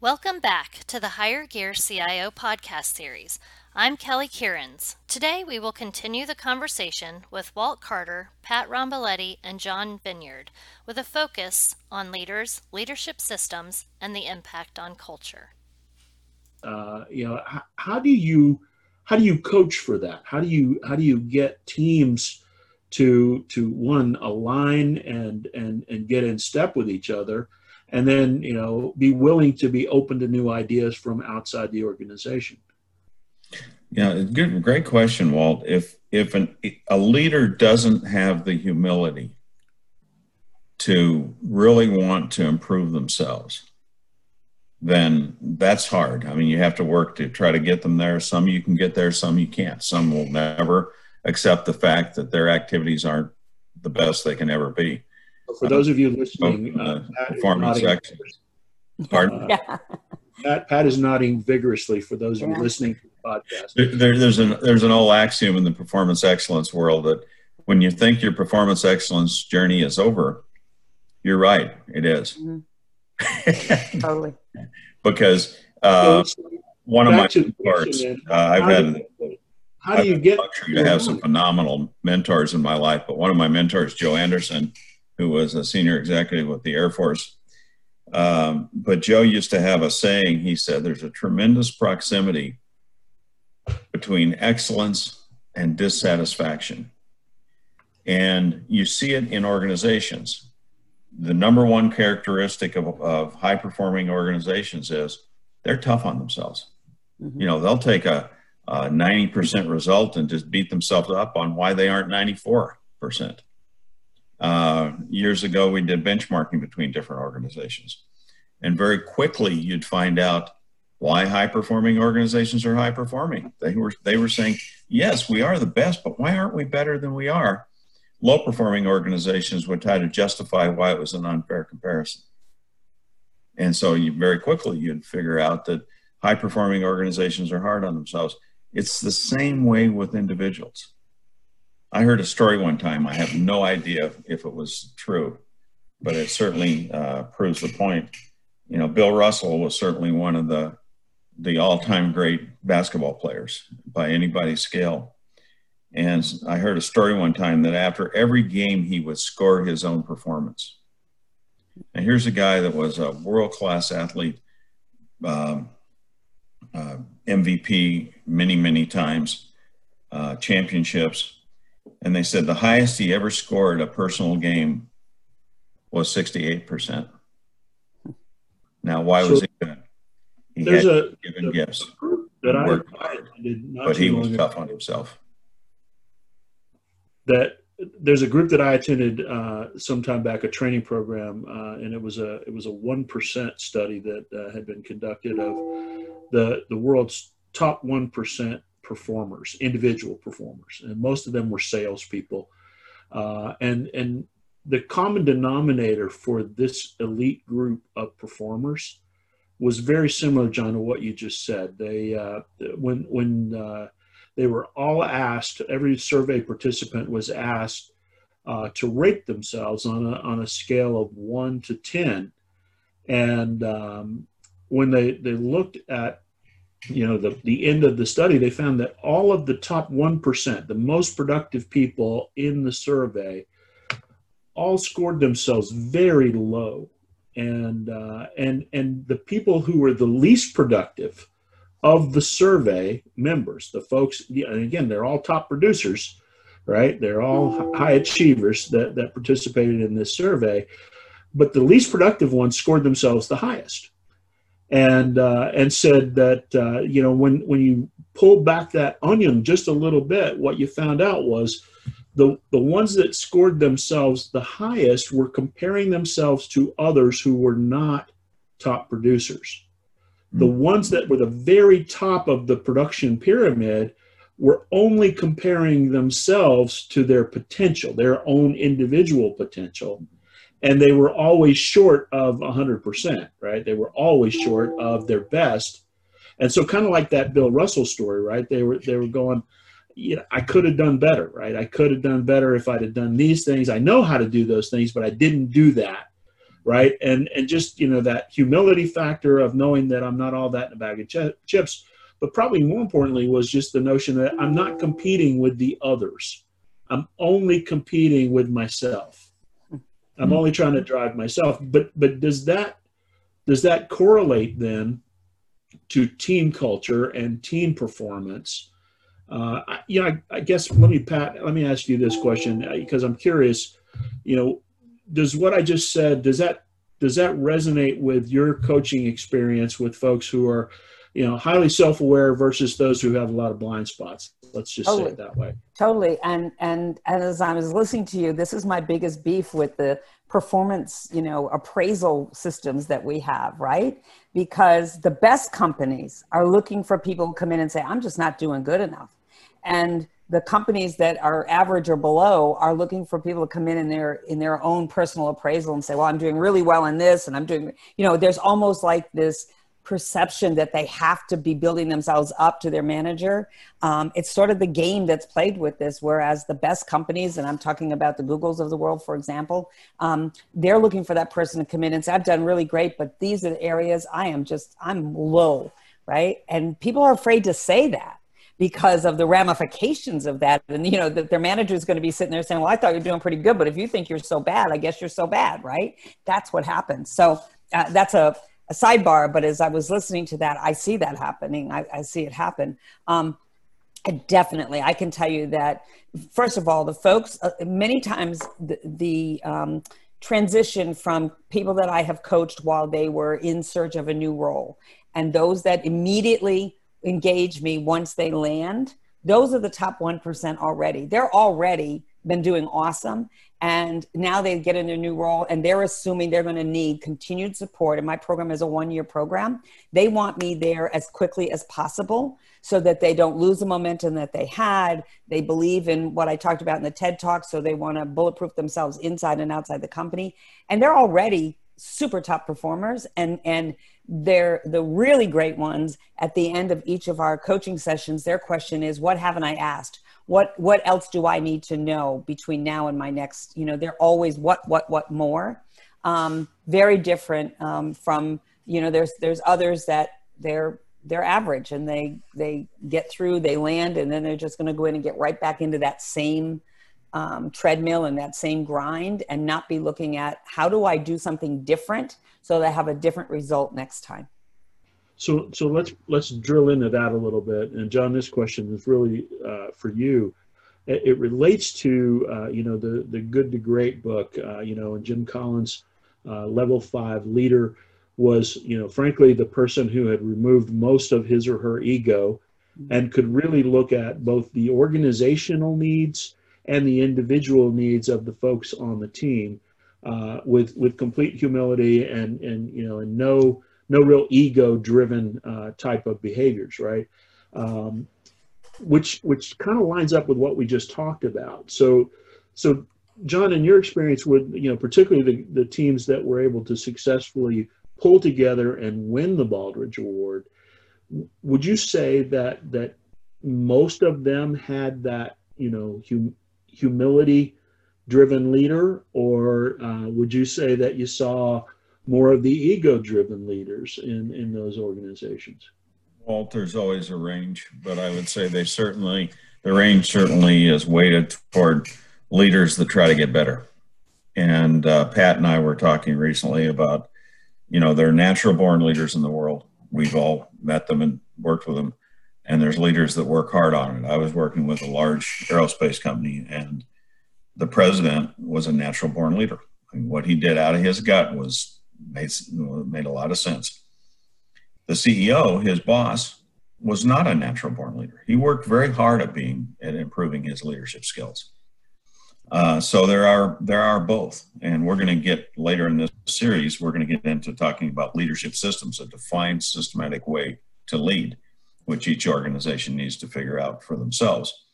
Welcome back to the Higher Gear CIO podcast series. I'm Kelly Kierans. Today we will continue the conversation with Walt Carter, Pat Romboletti, and John Vineyard with a focus on leaders, leadership systems, and the impact on culture. Uh, you know, how, how do you how do you coach for that? How do you how do you get teams to to one align and and and get in step with each other? And then you know be willing to be open to new ideas from outside the organization. Yeah good great question walt. If if an, a leader doesn't have the humility to really want to improve themselves then that's hard. I mean you have to work to try to get them there. Some you can get there some you can't. Some will never accept the fact that their activities aren't the best they can ever be for those of you listening, uh, performance excellence. Pardon? Uh, Pat, Pat is nodding vigorously for those of you listening to the podcast. There, there's an there's an old axiom in the performance excellence world that when you think your performance excellence journey is over, you're right. It is. Mm-hmm. totally. because uh, one of my mentors, uh, I've had. How do you get? to have some phenomenal mentors in my life, but one of my mentors, Joe Anderson, who was a senior executive with the Air Force. Um, but Joe used to have a saying. He said, There's a tremendous proximity between excellence and dissatisfaction. And you see it in organizations. The number one characteristic of, of high performing organizations is they're tough on themselves. Mm-hmm. You know, they'll take a, a 90% result and just beat themselves up on why they aren't 94%. Uh, years ago, we did benchmarking between different organizations. And very quickly, you'd find out why high performing organizations are high performing. They were, they were saying, yes, we are the best, but why aren't we better than we are? Low performing organizations would try to justify why it was an unfair comparison. And so you very quickly you'd figure out that high performing organizations are hard on themselves. It's the same way with individuals. I heard a story one time. I have no idea if it was true, but it certainly uh, proves the point. You know, Bill Russell was certainly one of the the all-time great basketball players by anybody's scale. And I heard a story one time that after every game he would score his own performance. And here's a guy that was a world-class athlete, um, uh, MVP many, many times, uh, championships and they said the highest he ever scored a personal game was 68%. Now, why so was he good? He there's had a, given gifts. That I, worked hard, but he was tough on himself. That there's a group that I attended uh, sometime back, a training program, uh, and it was a it was a one percent study that uh, had been conducted of the the world's top one percent performers, individual performers, and most of them were salespeople. Uh, and and the common denominator for this elite group of performers was very similar, John, to what you just said. They uh, when when uh, they were all asked, every survey participant was asked uh, to rate themselves on a on a scale of one to ten, and um, when they they looked at you know the, the end of the study they found that all of the top 1% the most productive people in the survey all scored themselves very low. And uh, and and the people who were the least productive of the survey members the folks and again they're all top producers right? They're all high achievers that that participated in this survey. But the least productive ones scored themselves the highest and uh, and said that uh, you know when when you pulled back that onion just a little bit, what you found out was the the ones that scored themselves the highest were comparing themselves to others who were not top producers. The hmm. ones that were the very top of the production pyramid were only comparing themselves to their potential, their own individual potential and they were always short of 100%, right? They were always short of their best. And so kind of like that Bill Russell story, right? They were they were going, you know, I could have done better, right? I could have done better if I'd have done these things. I know how to do those things, but I didn't do that. right? And and just you know that humility factor of knowing that I'm not all that in a bag of ch- chips, but probably more importantly was just the notion that I'm not competing with the others. I'm only competing with myself. I'm only trying to drive myself. But but does that does that correlate then to team culture and team performance? Uh, you know, I, I, guess let me Pat, let me ask you this question because uh, I'm curious. You know, does what I just said does that does that resonate with your coaching experience with folks who are, you know, highly self-aware versus those who have a lot of blind spots? Let's just totally. say it that way. Totally. And and and as I was listening to you, this is my biggest beef with the performance, you know, appraisal systems that we have, right? Because the best companies are looking for people to come in and say, I'm just not doing good enough. And the companies that are average or below are looking for people to come in in their in their own personal appraisal and say well i'm doing really well in this and i'm doing you know there's almost like this perception that they have to be building themselves up to their manager. Um, it's sort of the game that's played with this, whereas the best companies, and I'm talking about the Googles of the world, for example, um, they're looking for that person to come in and say, I've done really great, but these are the areas I am just, I'm low, right? And people are afraid to say that because of the ramifications of that. And, you know, that their manager is going to be sitting there saying, well, I thought you're doing pretty good, but if you think you're so bad, I guess you're so bad, right? That's what happens. So uh, that's a, a sidebar, but as I was listening to that, I see that happening. I, I see it happen. Um, definitely, I can tell you that. First of all, the folks uh, many times the, the um, transition from people that I have coached while they were in search of a new role, and those that immediately engage me once they land. Those are the top one percent already. They're already been doing awesome. And now they get in their new role and they're assuming they're going to need continued support. And my program is a one year program. They want me there as quickly as possible so that they don't lose the momentum that they had. They believe in what i talked about in the ted talk so they want to bulletproof themselves inside and outside the company. And they're already super top performers and and they're the really great ones. At the end of each of our coaching sessions their question is what haven't i asked what what else do i need to know between now and my next you know they're always what what what more. Um, very different um, from you know there's there's others that they're they're average and they they get through they land and then they're just going to go in and get right back into that same um, treadmill and that same grind and not be looking at how do i do something different so that i have a different result next time so, so let's let's drill into that a little bit. And John, this question is really uh, for you. It, it relates to uh, you know the the Good to Great book. Uh, you know, and Jim Collins, uh, Level Five Leader, was you know frankly the person who had removed most of his or her ego, and could really look at both the organizational needs and the individual needs of the folks on the team uh, with with complete humility and and you know and no no real ego driven uh, type of behaviors, right? Um, which which kind of lines up with what we just talked about. So so John, in your experience with you know particularly the, the teams that were able to successfully pull together and win the Baldrige Award, would you say that that most of them had that you know hum, humility driven leader, or uh, would you say that you saw more of the ego driven leaders in, in those organizations? Walter's always a range, but I would say they certainly, the range certainly is weighted toward leaders that try to get better. And uh, Pat and I were talking recently about, you know, there are natural born leaders in the world. We've all met them and worked with them. And there's leaders that work hard on it. I was working with a large aerospace company, and the president was a natural born leader. What he did out of his gut was made, made a lot of sense. The CEO, his boss, was not a natural born leader. He worked very hard at being at improving his leadership skills. Uh, so there are there are both, and we're going to get later in this series. We're going to get into talking about leadership systems, a defined systematic way to lead, which each organization needs to figure out for themselves.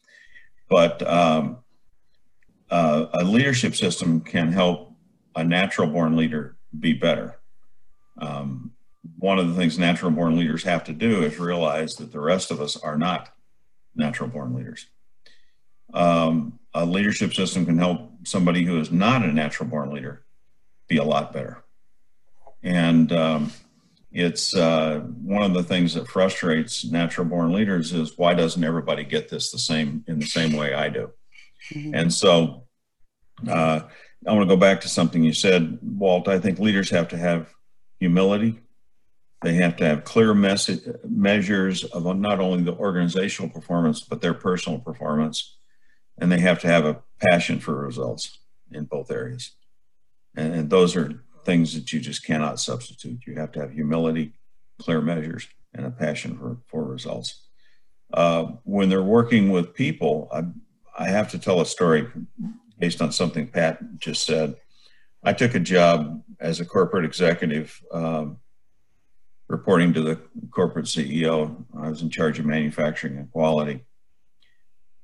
But um, uh, a leadership system can help a natural born leader be better. Um, one of the things natural born leaders have to do is realize that the rest of us are not natural born leaders. Um, a leadership system can help somebody who is not a natural born leader be a lot better. and um, it's uh, one of the things that frustrates natural born leaders is why doesn't everybody get this the same in the same way I do? Mm-hmm. And so uh, I want to go back to something you said, Walt. I think leaders have to have humility. They have to have clear message, measures of not only the organizational performance, but their personal performance. And they have to have a passion for results in both areas. And, and those are things that you just cannot substitute. You have to have humility, clear measures, and a passion for, for results. Uh, when they're working with people, I, I have to tell a story based on something Pat just said. I took a job as a corporate executive, um, reporting to the corporate CEO. I was in charge of manufacturing and quality.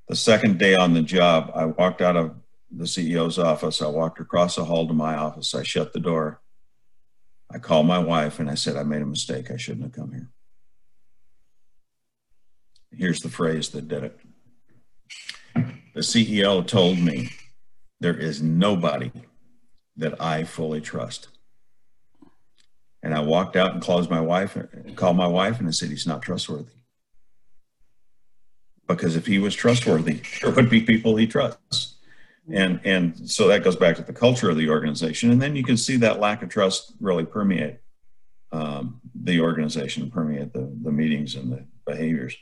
The second day on the job, I walked out of the CEO's office. I walked across the hall to my office. I shut the door. I called my wife and I said, I made a mistake. I shouldn't have come here. Here's the phrase that did it. The CEO told me, There is nobody that I fully trust. And I walked out and closed my wife, called my wife, and I said, He's not trustworthy. Because if he was trustworthy, there would be people he trusts and and so that goes back to the culture of the organization and then you can see that lack of trust really permeate um, the organization permeate the, the meetings and the behaviors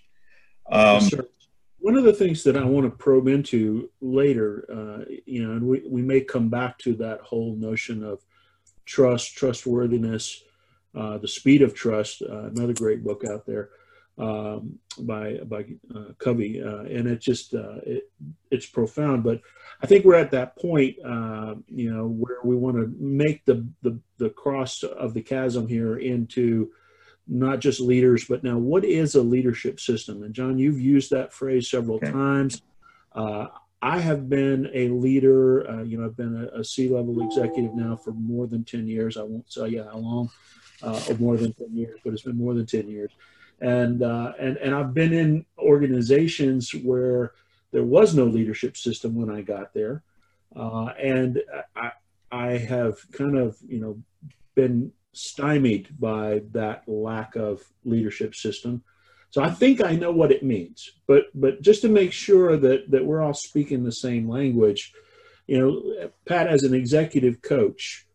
um, one of the things that i want to probe into later uh, you know and we, we may come back to that whole notion of trust trustworthiness uh, the speed of trust uh, another great book out there um, by by uh, Covey, uh, and it just uh, it, it's profound. But I think we're at that point, you know, where we want to make the, the the cross of the chasm here into not just leaders, but now what is a leadership system? And John, you've used that phrase several okay. times. Uh, I have been a leader. Uh, you know, I've been a a C-level executive now for more than ten years. I won't tell you how long, or more than ten years, but it's been more than ten years and uh, and and I've been in organizations where there was no leadership system when I got there, uh, and I I have kind of you know been stymied by that lack of leadership system. So I think I know what it means, but but just to make sure that that we're all speaking the same language, you know, Pat, as an executive coach,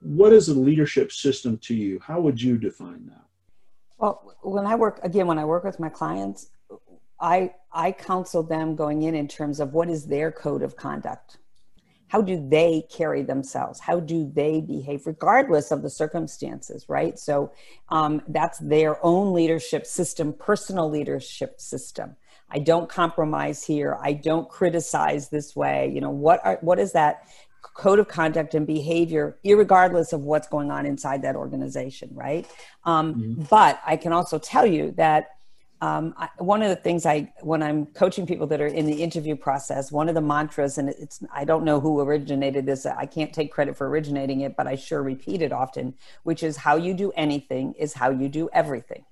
what is a leadership system to you? How would you define that? Well, when I work again, when I work with my clients, I I counsel them going in in terms of what is their code of conduct. How do they carry themselves? How do they behave, regardless of the circumstances, right? So um, that's their own leadership system, personal leadership system. I don't compromise here. I don't criticize this way. You know what? Are, what is that? code of conduct and behavior, regardless of what's going on inside that organization, right? Um, mm-hmm. But I can also tell you that um, I, one of the things I, when I'm coaching people that are in the interview process, one of the mantras, and it's, I don't know who originated this, I can't take credit for originating it, but I sure repeat it often, which is how you do anything is how you do everything.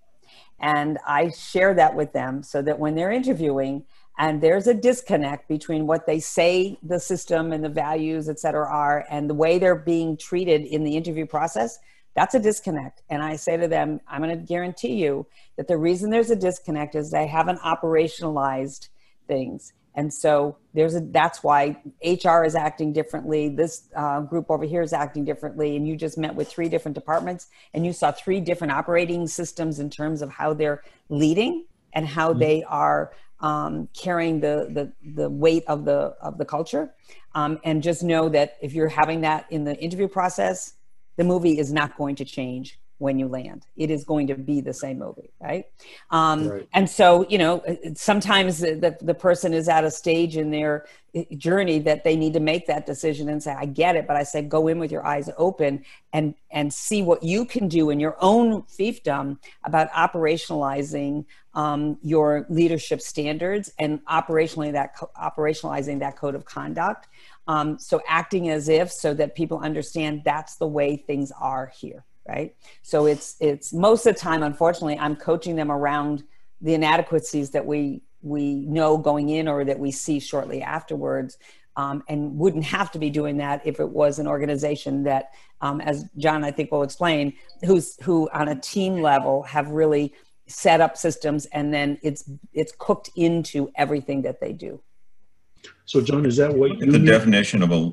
And I share that with them so that when they're interviewing, and there's a disconnect between what they say the system and the values et cetera are and the way they're being treated in the interview process that's a disconnect and i say to them i'm going to guarantee you that the reason there's a disconnect is they haven't operationalized things and so there's a that's why hr is acting differently this uh, group over here is acting differently and you just met with three different departments and you saw three different operating systems in terms of how they're leading and how mm-hmm. they are um, carrying the, the, the weight of the, of the culture. Um, and just know that if you're having that in the interview process, the movie is not going to change when you land. It is going to be the same movie, right? Um, right. And so, you know, sometimes the, the person is at a stage in their eh, journey that they need to make that decision and say, "I get it," but I say, go in with your eyes open and and see what you can do in your own fiefdom about operationalizing um, your leadership standards and operationally that operationalizing that code of conduct. Um, so acting as if so that people understand that's the way things are here right so it's it's most of the time unfortunately i'm coaching them around the inadequacies that we we know going in or that we see shortly afterwards um, and wouldn't have to be doing that if it was an organization that, um, as John I think will explain, who's who on a team level have really set up systems and then it's it's cooked into everything that they do. So, John, is that what you the definition of a?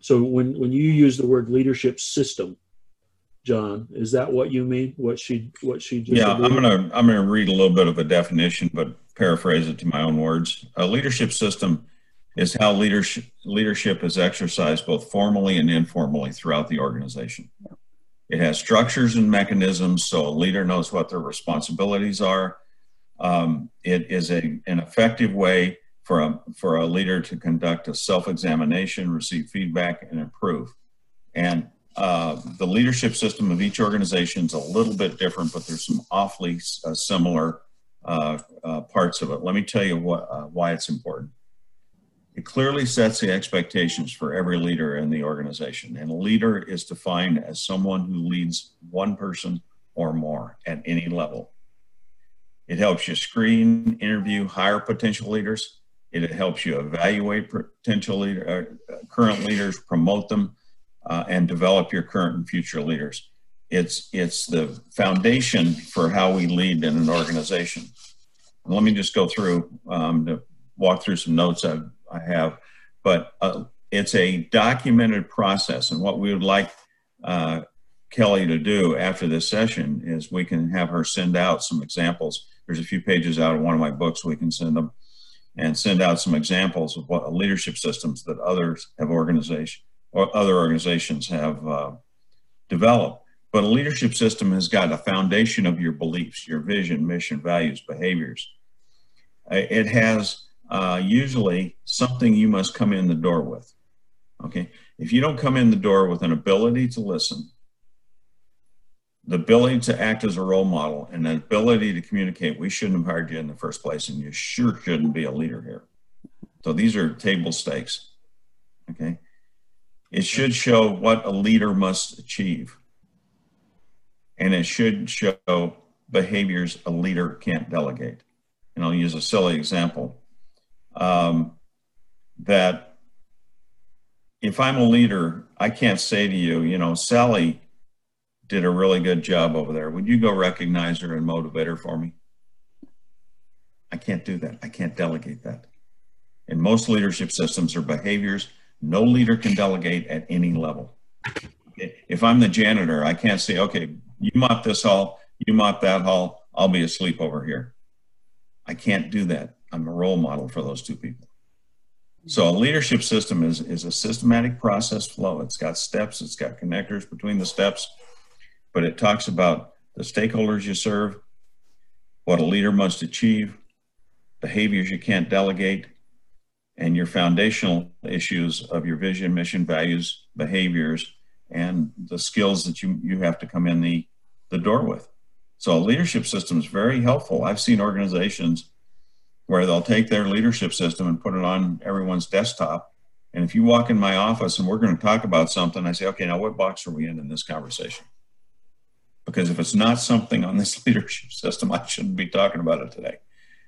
So, when when you use the word leadership system, John, is that what you mean? What she what she just? Yeah, I'm gonna I'm gonna read a little bit of a definition, but paraphrase it to my own words. A leadership system is how leadership leadership is exercised both formally and informally throughout the organization. It has structures and mechanisms so a leader knows what their responsibilities are. Um, it is a, an effective way for a, for a leader to conduct a self examination, receive feedback, and improve. And uh, the leadership system of each organization is a little bit different, but there's some awfully uh, similar uh, uh, parts of it. Let me tell you what, uh, why it's important. It clearly sets the expectations for every leader in the organization. And a leader is defined as someone who leads one person or more at any level. It helps you screen, interview, hire potential leaders. It helps you evaluate potential leader, uh, current leaders, promote them, uh, and develop your current and future leaders. It's it's the foundation for how we lead in an organization. Let me just go through um, to walk through some notes I've I have, but uh, it's a documented process. And what we would like uh, Kelly to do after this session is we can have her send out some examples. There's a few pages out of one of my books we can send them and send out some examples of what leadership systems that others have organization or other organizations have uh, developed. But a leadership system has got a foundation of your beliefs, your vision, mission, values, behaviors. It has uh, usually something you must come in the door with. Okay. If you don't come in the door with an ability to listen, the ability to act as a role model, and the ability to communicate, we shouldn't have hired you in the first place, and you sure shouldn't be a leader here. So these are table stakes. Okay. It should show what a leader must achieve. And it should show behaviors a leader can't delegate. And I'll use a silly example um, that if I'm a leader, I can't say to you, you know, Sally did a really good job over there. Would you go recognize her and motivate her for me? I can't do that. I can't delegate that. And most leadership systems are behaviors no leader can delegate at any level. If I'm the janitor, I can't say, okay, you mop this hall, you mop that hall, I'll be asleep over here. I can't do that. I'm a role model for those two people. So a leadership system is, is a systematic process flow. It's got steps, it's got connectors between the steps, but it talks about the stakeholders you serve, what a leader must achieve, behaviors you can't delegate, and your foundational issues of your vision, mission, values, behaviors, and the skills that you, you have to come in the, the door with. So a leadership system is very helpful. I've seen organizations where they'll take their leadership system and put it on everyone's desktop. And if you walk in my office and we're going to talk about something, I say, okay, now what box are we in in this conversation? Because if it's not something on this leadership system, I shouldn't be talking about it today.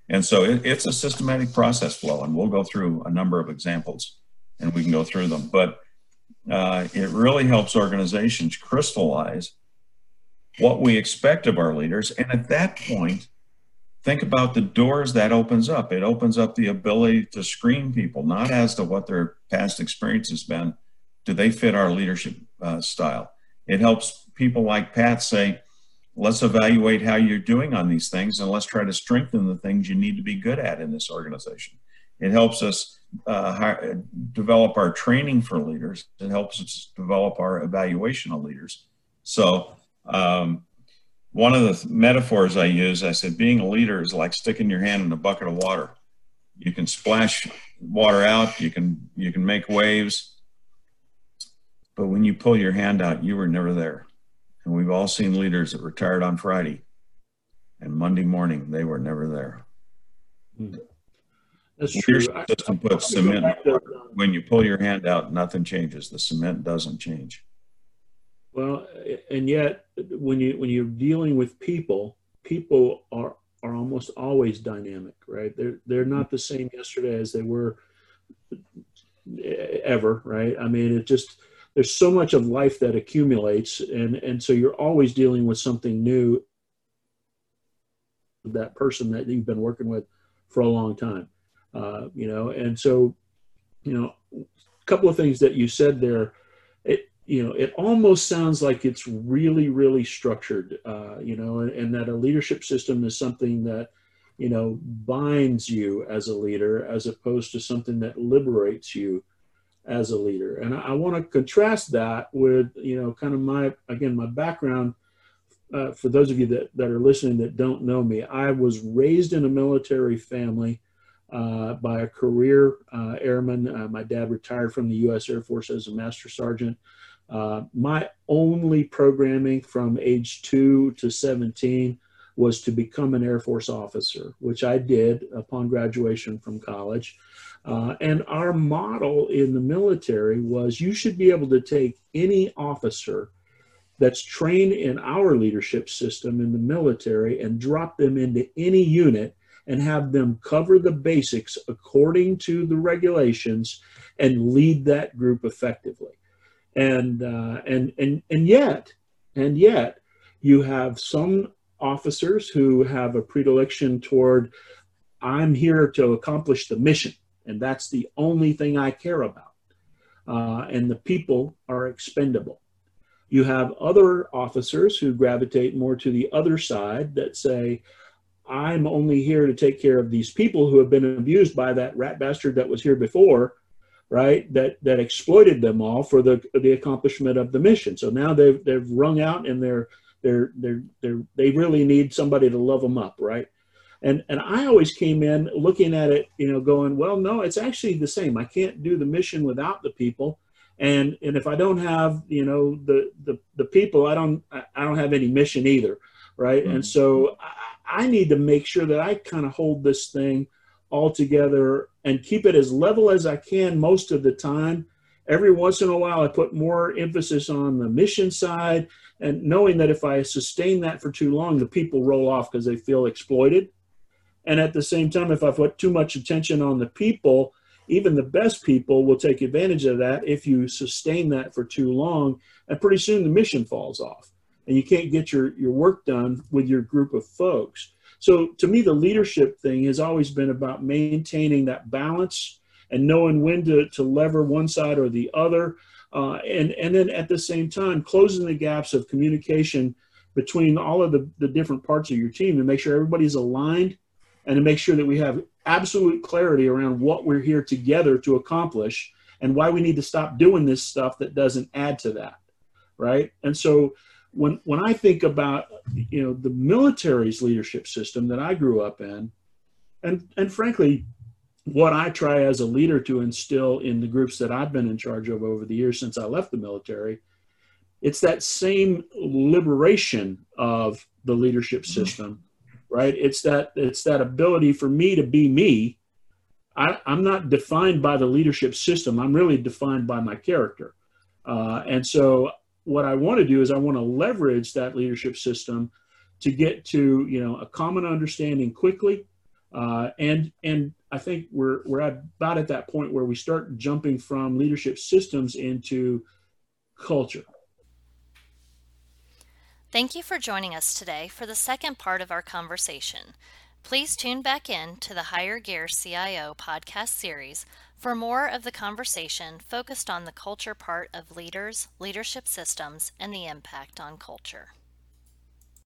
And so it, it's a systematic process flow, and we'll go through a number of examples and we can go through them. But uh, it really helps organizations crystallize what we expect of our leaders. And at that point, think about the doors that opens up. It opens up the ability to screen people, not as to what their past experience has been. Do they fit our leadership uh, style? It helps people like Pat say, let's evaluate how you're doing on these things and let's try to strengthen the things you need to be good at in this organization. It helps us uh, develop our training for leaders. It helps us develop our evaluation of leaders. So um, one of the metaphors I use, I said, being a leader is like sticking your hand in a bucket of water. You can splash water out, you can you can make waves, but when you pull your hand out, you were never there. And we've all seen leaders that retired on Friday, and Monday morning they were never there. Hmm. That's true. System puts cement. When you pull your hand out, nothing changes. The cement doesn't change. Well, and yet when you when you're dealing with people, people are are almost always dynamic, right? They're they're not the same yesterday as they were ever, right? I mean, it just there's so much of life that accumulates, and and so you're always dealing with something new. That person that you've been working with for a long time, uh, you know, and so you know, a couple of things that you said there. It you know, it almost sounds like it's really really structured, uh, you know, and, and that a leadership system is something that you know binds you as a leader as opposed to something that liberates you as a leader. And I, I want to contrast that with, you know, kind of my, again, my background. Uh, for those of you that, that are listening that don't know me, I was raised in a military family uh, by a career uh, airman. Uh, my dad retired from the U.S. Air Force as a master sergeant. Uh, my only programming from age two to 17 was to become an Air Force officer, which I did upon graduation from college. Uh, and our model in the military was you should be able to take any officer that's trained in our leadership system in the military and drop them into any unit and have them cover the basics according to the regulations and lead that group effectively. And uh, and and and yet, and yet, you have some officers who have a predilection toward I'm here to accomplish the mission and that's the only thing I care about. Uh, and the people are expendable. You have other officers who gravitate more to the other side that say, I'm only here to take care of these people who have been abused by that rat bastard that was here before, right? That that exploited them all for the the accomplishment of the mission. So now they've they've wrung out and they're they're they're they're they really need somebody to love them up, right? And and I always came in looking at it, you know, going, well, no, it's actually the same. I can't do the mission without the people. And and if I don't have, you know, the the, the people, I don't I don't have any mission either. Right. Mm-hmm. And so I, I need to make sure that I kind of hold this thing all together and keep it as level as I can most of the time. Every once in a while, I put more emphasis on the mission side and knowing that if I sustain that for too long, the people roll off because they feel exploited. And at the same time, if I put too much attention on the people, even the best people will take advantage of that if you sustain that for too long. And pretty soon the mission falls off and you can't get your, your work done with your group of folks. So to me, the leadership thing has always been about maintaining that balance and knowing when to, to lever one side or the other. Uh, and, and then at the same time, closing the gaps of communication between all of the, the different parts of your team to make sure everybody's aligned and to make sure that we have absolute clarity around what we're here together to accomplish and why we need to stop doing this stuff that doesn't add to that right? And so when when i think about you know the military's leadership system that i grew up in and and frankly what i try as a leader to instill in the groups that i've been in charge of over the years since i left the military it's that same liberation of the leadership mm-hmm. system right? It's that it's that ability for me to be me. I, am not defined by the leadership system. I'm really defined by my character. Uh, and so what I want to do is I want to leverage that leadership system to get to you know a common understanding quickly. Uh, and and I think we're we're about at that point where we start jumping from leadership systems into culture. Thank you for joining us today for the second part of our conversation. Please tune back in to the Higher Gear CIO podcast series for more of the conversation focused on the culture part of leaders, leadership systems, and the impact on culture.